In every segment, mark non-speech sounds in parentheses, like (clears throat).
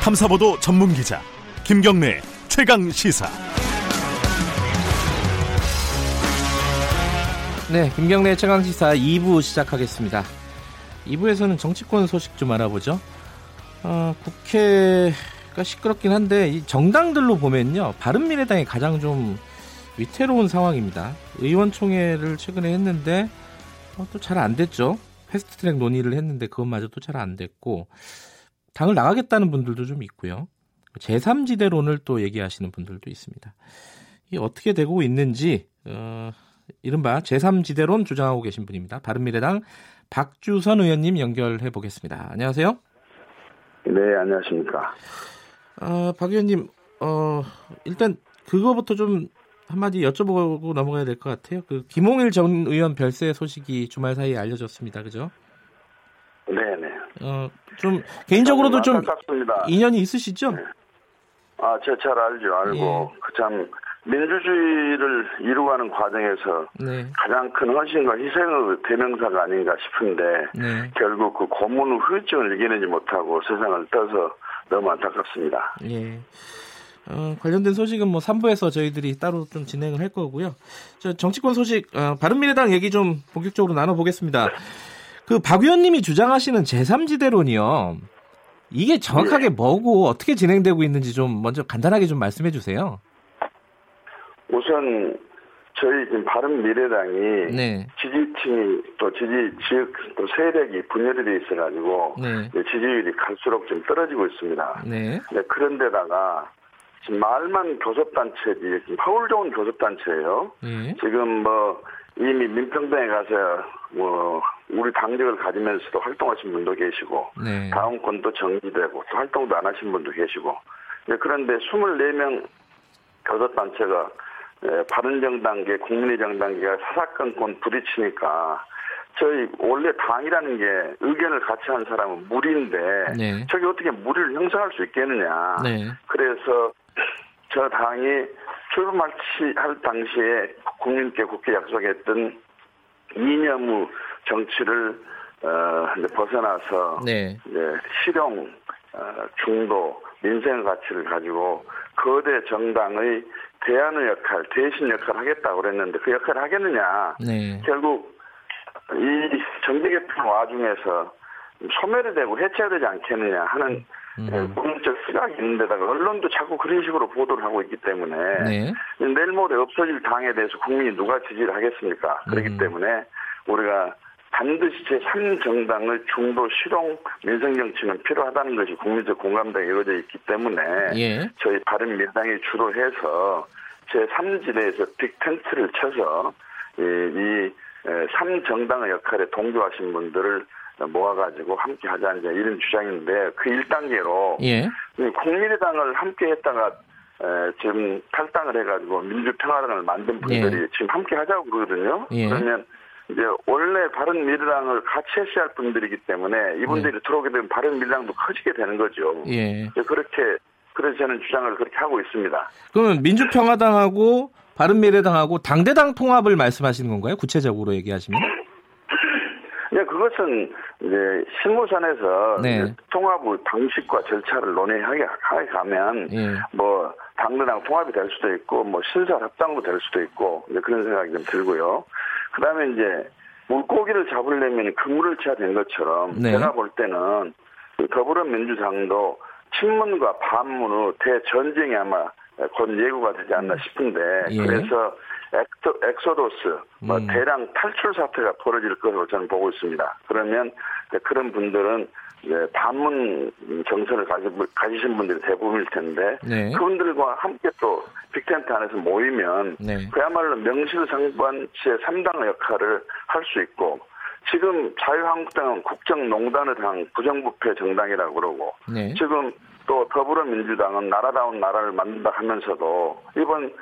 탐사보도 전문 기자 김경래 최강 시사. 네, 김경래 최강 시사 2부 시작하겠습니다. 2부에서는 정치권 소식 좀 알아보죠. 어, 국회가 시끄럽긴 한데 이 정당들로 보면요, 바른미래당이 가장 좀 위태로운 상황입니다. 의원총회를 최근에 했는데 어, 또잘 안 됐죠. 패스트트랙 논의를 했는데 그것마저도 잘안 됐고 당을 나가겠다는 분들도 좀 있고요. 제3지대론을 또 얘기하시는 분들도 있습니다. 이 어떻게 되고 있는지 어, 이른바 제3지대론 주장하고 계신 분입니다. 바른미래당 박주선 의원님 연결해 보겠습니다. 안녕하세요. 네, 안녕하십니까. 어, 박 의원님, 어, 일단 그거부터 좀 한마디 여쭤보고 넘어가야 될 것 같아요. 그 김홍일 전 의원 별세 소식이 주말 사이에 알려졌습니다. 그죠? 네 네. 어, 좀 개인적으로도 좀 안타깝습니다. 인연이 있으시죠? 네. 아, 제가 잘 알죠. 알고 예. 그참 민주주의를 이루어가는 과정에서 네. 가장 큰 헌신과 희생의 대명사가 아닌가 싶은데 네. 결국 그 고문 후유증을 이겨내지 못하고 세상을 떠서 너무 안타깝습니다. 예. 어, 관련된 소식은 뭐 3부에서 저희들이 따로 좀 진행을 할 거고요. 저 정치권 소식 어, 바른미래당 얘기 좀 본격적으로 나눠보겠습니다. 그박 의원님이 주장하시는 제3지대론이요. 이게 정확하게 네. 뭐고 어떻게 진행되고 있는지 좀 먼저 간단하게 좀 말씀해 주세요. 우선 저희 지금 바른 미래당이 네. 지지층이 또 지지 지역 또 세력이 분열이 돼 있어가지고 네. 지지율이 갈수록 좀 떨어지고 있습니다. 네. 네 그런데다가 지금 말만 교섭단체지 지금 파울 좋은 교섭단체예요. 네. 지금 뭐 이미 민평당에 가서 뭐 우리 당적을 가지면서도 활동하신 분도 계시고 네. 다음권도 정지되고 또 활동도 안 하신 분도 계시고 그런데 24명 교섭 단체가 예, 바른정당계, 국민의 정당계가 사사건건 부딪히니까 저희 원래 당이라는 게 의견을 같이 한 사람은 무리인데 네. 저게 어떻게 무리를 형성할 수 있겠느냐. 네. 그래서 저 당이 출범할 당시에 국민께 국회 약속했던 이념의 정치를 어, 이제 벗어나서 네. 이제 실용, 어, 중도, 민생 가치를 가지고 거대 정당의 대안의 역할, 대신 역할을 하겠다고 그랬는데 그 역할을 하겠느냐. 네. 결국 이 정계 개편 와중에서 소멸이 되고 해체가 되지 않겠느냐 하는 음. 국민적 시각이 있는데다가 언론도 자꾸 그런 식으로 보도를 하고 있기 때문에 네. 내일 모레 없어질 당에 대해서 국민이 누가 지지를 하겠습니까? 그렇기 음. 때문에 우리가 반드시 제3정당의 중도 실용 민생 정치는 필요하다는 것이 국민적 공감대가 이루어져 있기 때문에 예. 저희 바른미래당이 주로 해서 제3지대에서 빅텐트를 쳐서 이, 이 3정당의 역할에 동조하신 분들을 모아가지고 함께 하자는 이런 주장인데 그 1단계로 예. 국민의당을 함께 했다가 지금 탈당을 해가지고 민주평화당을 만든 분들이 예. 지금 함께 하자고 그러거든요. 예. 그러면 이제 원래 바른 미래당을 같이 해시할 분들이기 때문에 이분들이 네. 들어오게 되면 바른 미래당도 커지게 되는 거죠. 예. 그렇게 그래서 저는 주장을 그렇게 하고 있습니다. 그러면 민주평화당하고 바른 미래당하고 당대당 통합을 말씀하시는 건가요? 구체적으로 얘기하시면? 네, 그것은 이제 실무선에서 네. 통합의 방식과 절차를 논의하게 가면 예. 뭐 당대당 통합이 될 수도 있고 뭐 신설 합당도 될 수도 있고 이제 그런 생각이 좀 들고요. 그다음에 이제 물고기를 잡으려면 그물을 쳐야 된 것처럼 네. 제가 볼 때는 그 더불어민주당도 친문과 반문의 대전쟁이 아마 곧 예고가 되지 않나 싶은데 예. 그래서 exo, exodus 뭐 음. 대량 탈출 사태가 벌어질 것으로 저는 보고 있습니다. 그러면 그런 분들은 반문 정서를 가지신 분들이 대부분일 텐데 네. 그분들과 함께 또 big tent 안에서 모이면 네. 그야말로 명실상부한 제3당의 역할을 할 수 있고 지금 자유한국당은 국정농단의 당 부정부패 정당이라고 그러고 네. 지금 또 더불어민주당은 나라다운 나라를 만든다 하면서도 이번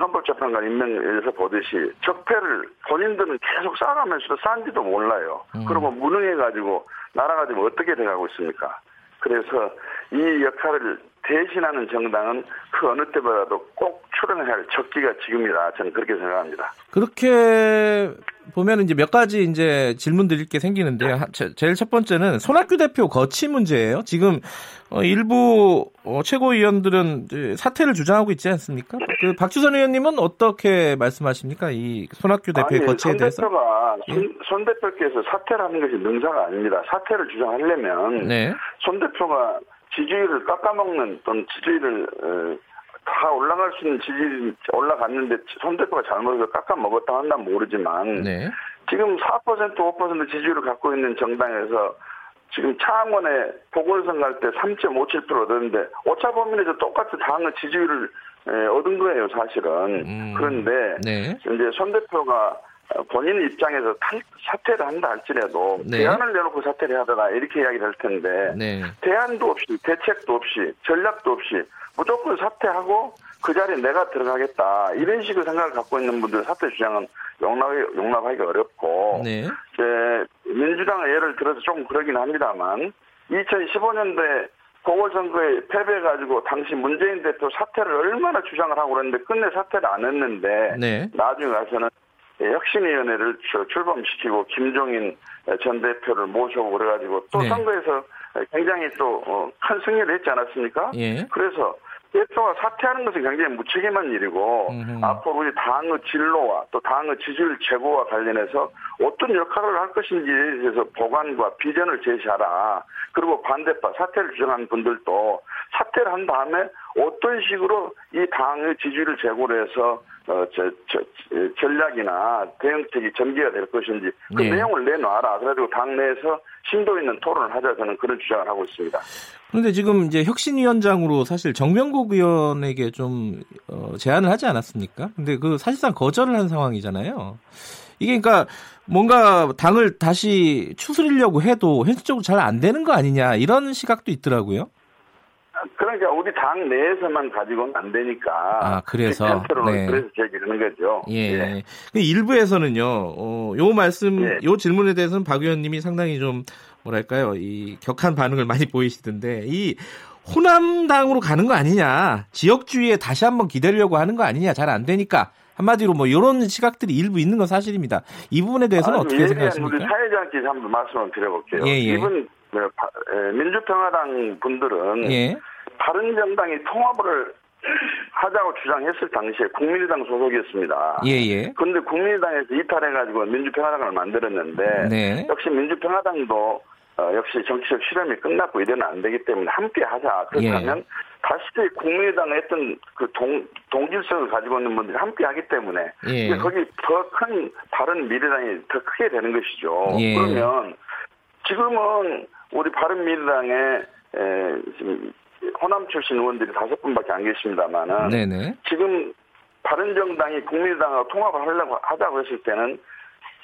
헌법재판관 임명에서 보듯이 적폐를 본인들은 계속 쌓아가면서도 쌓은지도 몰라요. 음. 그러면 무능해가지고 나라가 지금 어떻게 돼가고 있습니까? 그래서 이 역할을 대신하는 정당은 그 어느 때보다도 꼭 출연해야 할 적기가 지금이다. 저는 그렇게 생각합니다. 그렇게 보면 이제 몇 가지 이제 질문 드릴 게 생기는데 제일 첫 번째는 손학규 대표 거치 문제예요. 지금 어, 일부 어, 최고위원들은 사퇴를 주장하고 있지 않습니까? 그 박주선 의원님은 어떻게 말씀하십니까? 이 손학규 대표의 아니, 거치에 대해서? 대표가 손, 예? 손, 대표께서 사퇴를 하는 것이 능사가 아닙니다. 사퇴를 주장하려면 네. 손 대표가 지지율을 깎아먹는 또는 지지율을 어, 다 올라갈 수 있는 지지율이 올라갔는데 손 대표가 잘못해서 깎아 먹었다 한다면 모르지만 네. 지금 4% 5% 지지율을 갖고 있는 정당에서 지금 차항원에 보궐선거 할때3.57% 얻었는데 오차 범위에서 똑같은 당의 지지율을 얻은 거예요, 사실은. 음, 그런데 네. 이제 손 대표가 본인 입장에서 탈, 사퇴를 한다 할지라도 네. 대안을 내놓고 사퇴를 하더라 이렇게 이야기를 할 텐데 네. 대안도 없이 대책도 없이 전략도 없이 무조건 사퇴하고 그 자리에 내가 들어가겠다 이런 식의 생각을 갖고 있는 분들 사퇴 주장은 용납, 용납하기가 어렵고 네. 이제 민주당의 예를 들어서 좀 그러긴 합니다만 2015년도에 보궐선거에 패배해가지고 당시 문재인 대표 사퇴를 얼마나 주장을 하고 그랬는데 끝내 사퇴를 안 했는데 네. 나중에 가서는 혁신위원회를 출범시키고 김종인 전 대표를 모셔고 그래가지고 또 네. 선거에서 굉장히 또큰 어, 승리를 했지 않았습니까? 예. 그래서 대표가 사퇴하는 것은 굉장히 무책임한 일이고 음흠. 앞으로 우리 당의 진로와 또 당의 지지율 제고와 관련해서 어떤 역할을 할 것인지에 대해서 보관과 비전을 제시하라. 그리고 반대파 사퇴를 주장하는 분들도 사퇴를 한 다음에 어떤 식으로 이 당의 지지율을 제고를 해서 어, 저, 저, 전략이나 대응책이 전개가 될 것인지 그 네. 내용을 내놔라. 그래가지고 당내에서 심도 있는 토론을 하자 저는 그런 주장을 하고 있습니다. 그런데 지금 이제 혁신위원장으로 사실 정명국 의원에게 좀 어, 제안을 하지 않았습니까? 근데 그 사실상 거절을 한 상황이잖아요. 이게 그러니까 뭔가 당을 다시 추스리려고 해도 현실적으로 잘 안 되는 거 아니냐 이런 시각도 있더라고요. 그러니까 우리 당 내에서만 가지고는 안 되니까. 아 그래서 네. 그래서 제기하는 거죠. 예. 예. 그 일부에서는요. 어, 요 말씀, 예. 요 질문에 대해서는 박 의원님이 상당히 좀 뭐랄까요, 이 격한 반응을 많이 보이시던데 이 호남당으로 가는 거 아니냐, 지역주의에 다시 한번 기대려고 하는 거 아니냐, 잘 안 되니까 한마디로 뭐 이런 시각들이 일부 있는 건 사실입니다. 이 부분에 대해서는 어떻게 생각하십니까? 우리 사회자께서 한번 말씀을 드려볼게요. 예, 예. 이분 네, 민주평화당 분들은 예. 바른정당이 통합을 (clears throat) 하자고 주장했을 당시에 국민의당 소속이었습니다. 예예. 그런데 국민의당에서 이탈해가지고 민주평화당을 만들었는데 네. 역시 민주평화당도 어, 역시 정치적 실험이 끝났고 이래는 안 되기 때문에 함께 하자. 그렇다면 예. 다시 국민의당의 했던 그 동, 동질성을 가지고 있는 분들이 함께 하기 때문에 예. 거기 더 큰 다른 미래당이 더 크게 되는 것이죠. 예. 그러면 지금은 우리 바른미래당에 에, 지금 호남 출신 의원들이 다섯 분밖에 안 계십니다만은 네네. 지금 바른정당이 국민의당하고 통합을 하려고 하자고 했을 때는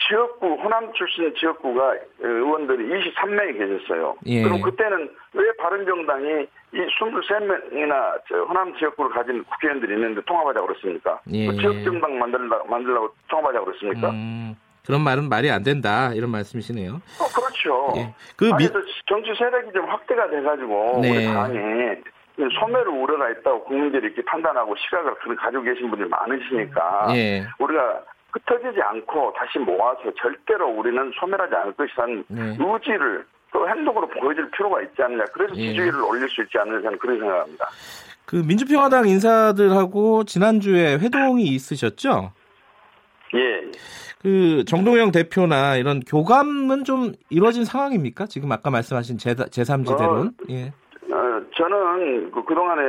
지역구 호남 출신 지역구가 의원들이 23명이 계셨어요. 예. 그럼 그때는 왜 바른정당이 이 23명이나 호남 지역구를 가진 국회의원들이 있는데 통합하자고 그랬습니까? 예. 그 지역 정당 만들려고, 만들려고 통합하자고 그랬습니까? 음. 그런 말은 말이 안 된다 이런 말씀이시네요. 어, 그렇죠. 예. 그 아니, 미... 정치 세력이 좀 확대가 돼가지고 네. 우리 당이 소멸을 우려가 있다고 국민들이 이렇게 판단하고 시각을 가지고 계신 분들이 많으시니까 예. 우리가 흩어지지 않고 다시 모아서 절대로 우리는 소멸하지 않을 것이라는 네. 의지를 또 행동으로 보여줄 필요가 있지 않느냐. 그래서 예. 지지율을 올릴 수 있지 않느냐 그런 생각합니다. 그 민주평화당 인사들하고 지난주에 회동이 있으셨죠? 예. 그 정동영 대표나 이런 교감은 좀 이루어진 상황입니까? 지금 아까 말씀하신 제, 제3지대론. 어, 예. 어, 저는 그 그동안에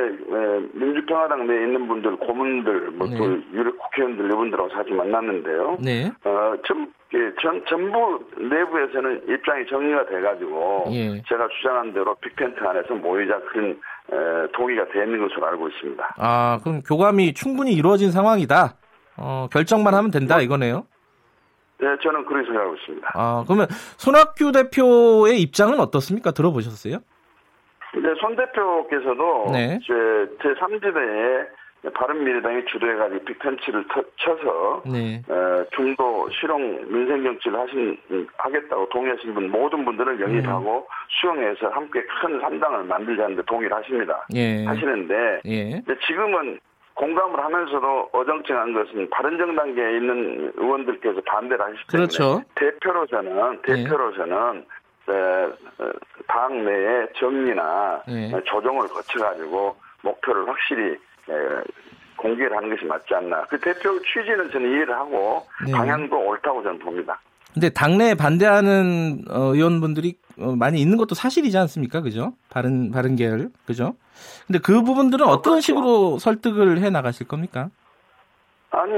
민주평화당 내에 있는 분들, 고문들, 뭐또 네. 유력 국회의원들 이분들하고 사실 만났는데요. 네. 어, 전, 예, 전, 전부 내부에서는 입장이 정리가 돼가지고 예. 제가 주장한 대로 빅텐트 안에서 모이자 그런 에, 동의가 되어 있는 것으로 알고 있습니다. 아, 그럼 교감이 충분히 이루어진 상황이다. 어, 결정만 하면 된다 뭐, 이거네요. 네, 저는 그렇게 생각하고 있습니다. 아, 그러면 손학규 대표의 입장은 어떻습니까? 들어보셨어요? 네, 손 대표께서도 네. 제, 제3지대에 바른미래당이 주도해가지고 빅텐치를 쳐서 네. 어, 중도 실용 민생 정치를 하신 하겠다고 동의하신 분 모든 분들을 영입하고 음. 수용해서 함께 큰 3당을 만들자는데 동의를 하십니다. 예. 하시는데 예. 지금은 공감을 하면서도 어정쩡한 것은 바른정당계에 있는 의원들께서 반대를 하시기 때문에 그렇죠. 대표로서는 대표로서는 네. 당 내에 정리나 네. 조정을 거쳐가지고 목표를 확실히 공개를 하는 것이 맞지 않나. 그 대표 취지는 저는 이해를 하고 네. 방향도 옳다고 저는 봅니다. 근데 당내에 반대하는 어, 의원분들이 어, 많이 있는 것도 사실이지 않습니까? 그죠? 바른 바른 계열 그죠? 근데 그 부분들은 어떤. 식으로 설득을 해 나가실 겁니까? 아니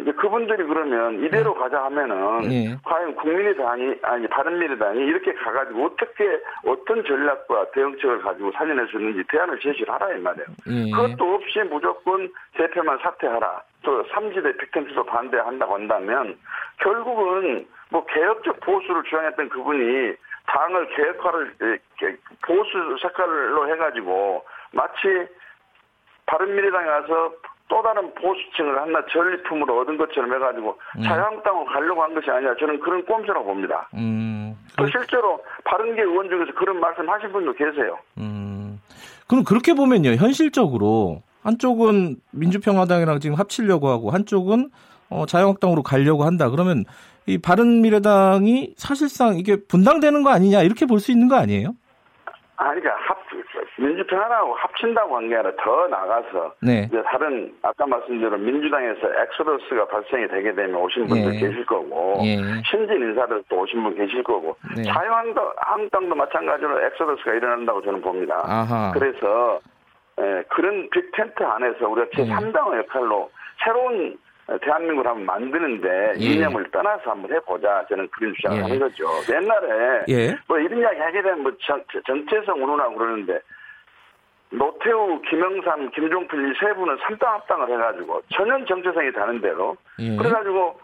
이제 그분들이 그러면 이대로 네. 가자 하면은 네. 과연 국민의당이 아니 바른미래당이 이렇게 가가지고 어떻게 어떤 전략과 대응책을 가지고 살려낼 수 있는지 대안을 제시를 하라 이 말이에요. 네. 그것도 없이 무조건 대표만 사퇴하라. 또 삼지대 빅텐트도 반대한다고 한다면 결국은 뭐 개혁적 보수를 주장했던 그분이 당을 개혁화를 보수 색깔로 해가지고 마치 바른미래당에 가서 또 다른 보수층을 하나 전리품으로 얻은 것처럼 해가지고 음. 자유한국당으로 가려고 한 것이 아니라 저는 그런 꼼수라고 봅니다. 음. 또 실제로 바른게 의원 중에서 그런 말씀 하신 분도 계세요. 음. 그럼 그렇게 보면요, 현실적으로 한쪽은 민주평화당이랑 지금 합치려고 하고 한쪽은 어, 자유한국당으로 가려고 한다. 그러면 이 바른미래당이 사실상 이게 분당되는 거 아니냐 이렇게 볼 수 있는 거 아니에요? 아니, 그러니까 합, 민주평화하고 합친다고 한 게 아니라 더 나가서 네. 이제 다른 아까 말씀드린 민주당에서 exodus가 발생이 되게 되면 오신 분들 예. 계실 거고 예. 신진 인사들도 오신 분 계실 거고 네. 자유한국당도 마찬가지로 exodus가 일어난다고 저는 봅니다. 아하. 그래서 예, 그런 빅텐트 안에서 우리가 제3당의 예. 역할로 새로운 대한민국을 한번 만드는데 예. 이념을 떠나서 한번 해보자 저는 그런 주장을 예. 하는 거죠. 옛날에 예. 뭐 이런 이야기 하게 되면 뭐 정, 정체성 운운하고 그러는데 노태우, 김영삼, 김종필 이 세 분은 삼당 합당을 해가지고 전혀 정체성이 다른 대로 예. 그래가지고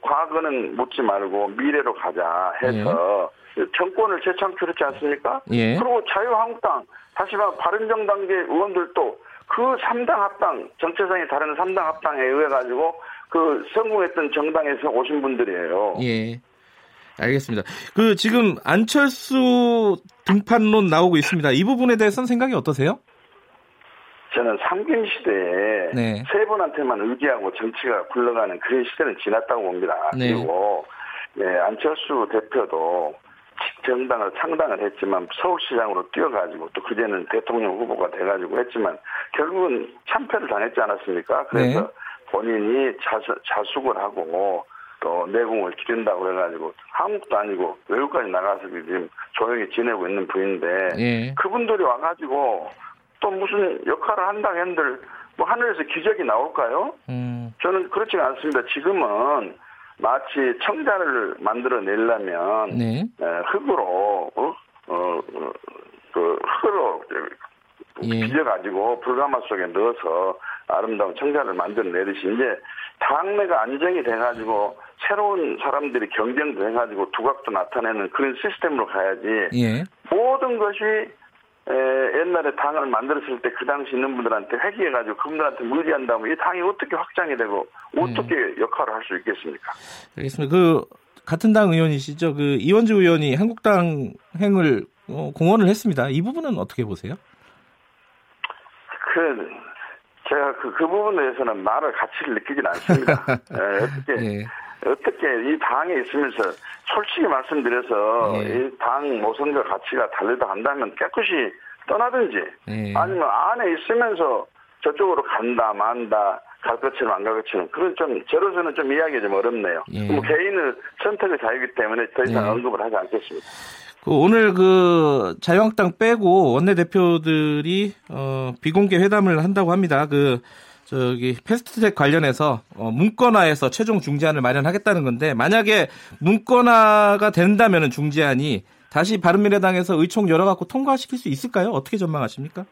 과거는 묻지 말고 미래로 가자 해서 예. 정권을 재창출했지 않습니까? 예. 그리고 자유한국당 다시 말해 바른정당계 의원들도 그 3당 합당, 정체성이 다른 3당 합당에 의해 가지고 그 성공했던 정당에서 오신 분들이에요. 예. 알겠습니다. 그 지금 안철수 등판론 나오고 있습니다. 이 부분에 대해서는 생각이 어떠세요? 저는 삼김 시대에 네. 세 분한테만 의지하고 정치가 굴러가는 그런 시대는 지났다고 봅니다. 네. 그리고 네, 안철수 대표도 정당을 창당을 했지만 서울시장으로 뛰어가지고 또 그제는 대통령 후보가 돼가지고 했지만 결국은 참패를 당했지 않았습니까? 그래서 네. 본인이 자수, 자숙을 하고 또 내공을 기른다고 해가지고 한국도 아니고 외국까지 나가서 지금 조용히 지내고 있는 분인데 예. 그분들이 와가지고 또 무슨 역할을 한다 했는들 뭐 하늘에서 기적이 나올까요? 음. 저는 그렇지가 않습니다. 지금은 마치 청자를 만들어내려면 네. 흙으로 어? 어, 그 흙으로 예. 빚어가지고 불가마 속에 넣어서 아름다운 청자를 만들어내듯이 이제 당내가 안정이 돼가지고 새로운 사람들이 경쟁도 해가지고 두각도 나타내는 그런 시스템으로 가야지 예. 모든 것이 에, 옛날에 당을 만들었을 때 그 당시 있는 분들한테 회귀해가지고 그분들한테 무리한 다음에 이 당이 어떻게 확장이 되고 어떻게 네. 역할을 할 수 있겠습니까? 알겠습니다. 그 같은 당 의원이시죠. 그 이원주 의원이 한국당 행을 어, 공언을 했습니다. 이 부분은 어떻게 보세요? 그 제가 그, 그 부분에 대해서는 말을 가치를 느끼진 않습니다. 에, (laughs) 어떻게 네. 어떻게 이 당에 있으면서 솔직히 말씀드려서 네. 이당 모선과 가치가 다르다 한다면 깨끗이 떠나든지 네. 아니면 안에 있으면서 저쪽으로 간다 만다 갈 것처럼 안 갈 것처럼 그런 좀 저로서는 좀 이야기 좀 어렵네요. 예. 뭐 개인의 선택의 자유이기 때문에 더 이상 예. 언급을 하지 않겠습니다. 그 오늘 그 자유한국당 빼고 원내 대표들이 어 비공개 회담을 한다고 합니다. 그 저기 패스트트랙 관련해서 어, 문건화해서 최종 중재안을 마련하겠다는 건데 만약에 문건화가 된다면 중재안이 다시 바른미래당에서 의총 열어갖고 통과시킬 수 있을까요? 어떻게 전망하십니까?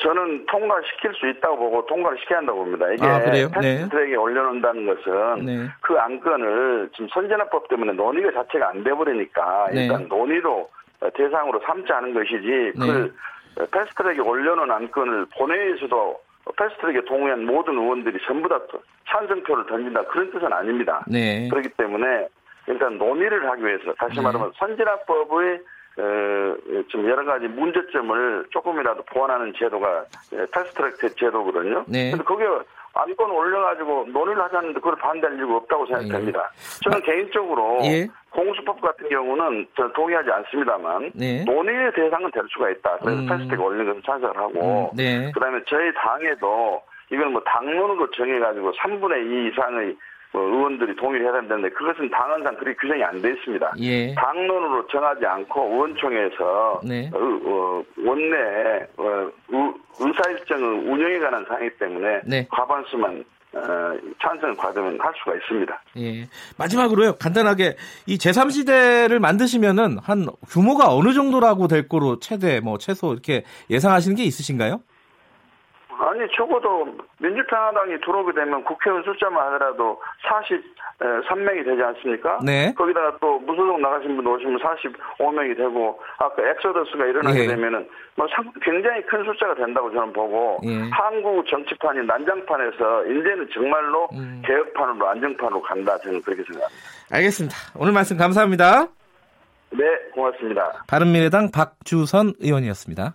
저는 통과시킬 수 있다고 보고 통과를 시켜야 한다고 봅니다. 이게 아, 패스트트랙에 네. 올려놓는다는 것은 네. 그 안건을 지금 선진화법 때문에 논의가 자체가 안 돼버리니까 네. 일단 논의로 대상으로 삼지 않은 것이지 그 네. 패스트트랙에 올려놓은 안건을 본회의에서도 패스트트랙에 동의한 모든 의원들이 전부 다 찬성표를 던진다 그런 뜻은 아닙니다. 네. 그렇기 때문에 일단 논의를 하기 위해서 다시 네. 말하면 선진화법의 어, 좀 여러 가지 문제점을 조금이라도 보완하는 제도가 패스트트랙 제도거든요. 네. 근데 그게 안건 올려가지고 논의를 하자는데 그걸 반대할 이유가 없다고 생각됩니다. 예. 저는 개인적으로 예. 공수법 같은 경우는 저는 동의하지 않습니다만 네. 논의의 대상은 될 수가 있다. 그래서 음. 패스트트랙 올리는 것은 찬성을 하고 음. 네. 그다음에 저희 당에도 이걸 뭐 당론으로 정해가지고 3분의 2 이상의 뭐 의원들이 동의를 해야 된다는데 그것은 당헌상 그렇게 규정이 안 돼 있습니다. 예. 당론으로 정하지 않고 의원총회에서 네. 어, 어, 원내 어, 의사일정을 운영에 관한 사항이기 때문에 네. 과반수만 어, 찬성을 받으면 할 수가 있습니다. 예. 마지막으로요, 간단하게 이 제3지대를 만드시면은 한 규모가 어느 정도라고 될 거로 최대 뭐 최소 이렇게 예상하시는 게 있으신가요? 아니 적어도 민주평화당이 들어오게 되면 국회의원 숫자만 하더라도 43명이 되지 않습니까? 네. 거기다가 또 무소속 나가신 분 오시면 45명이 되고 아까 exodus가 일어나게 예. 되면은 뭐 굉장히 큰 숫자가 된다고 저는 보고 예. 한국 정치판이 난장판에서 이제는 정말로 음. 개혁판으로 안정판으로 간다 저는 그렇게 생각합니다. 알겠습니다. 오늘 말씀 감사합니다. 네, 고맙습니다. 바른미래당 박주선 의원이었습니다.